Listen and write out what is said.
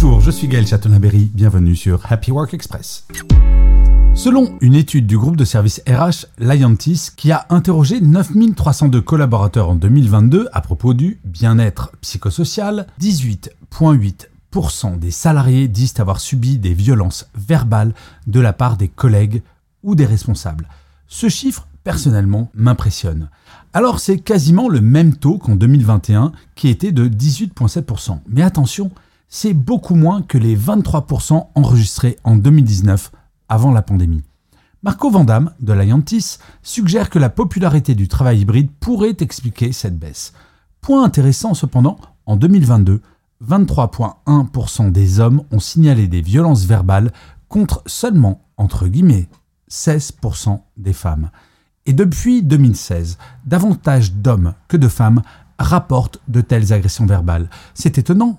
Bonjour, je suis Gaël Chatonaberry, bienvenue sur Happy Work Express. Selon une étude du groupe de services RH Liantis qui a interrogé 9302 collaborateurs en 2022 à propos du bien-être psychosocial, 18,8% des salariés disent avoir subi des violences verbales de la part des collègues ou des responsables. Ce chiffre, personnellement, m'impressionne. Alors c'est quasiment le même taux qu'en 2021 qui était de 18,7%. Mais attention, c'est beaucoup moins que les 23% enregistrés en 2019 avant la pandémie. Marco Vandamme de Liantis suggère que la popularité du travail hybride pourrait expliquer cette baisse. Point intéressant cependant, en 2022, 23,1% des hommes ont signalé des violences verbales contre seulement, entre guillemets, 16% des femmes. Et depuis 2016, davantage d'hommes que de femmes rapportent de telles agressions verbales. C'est étonnant,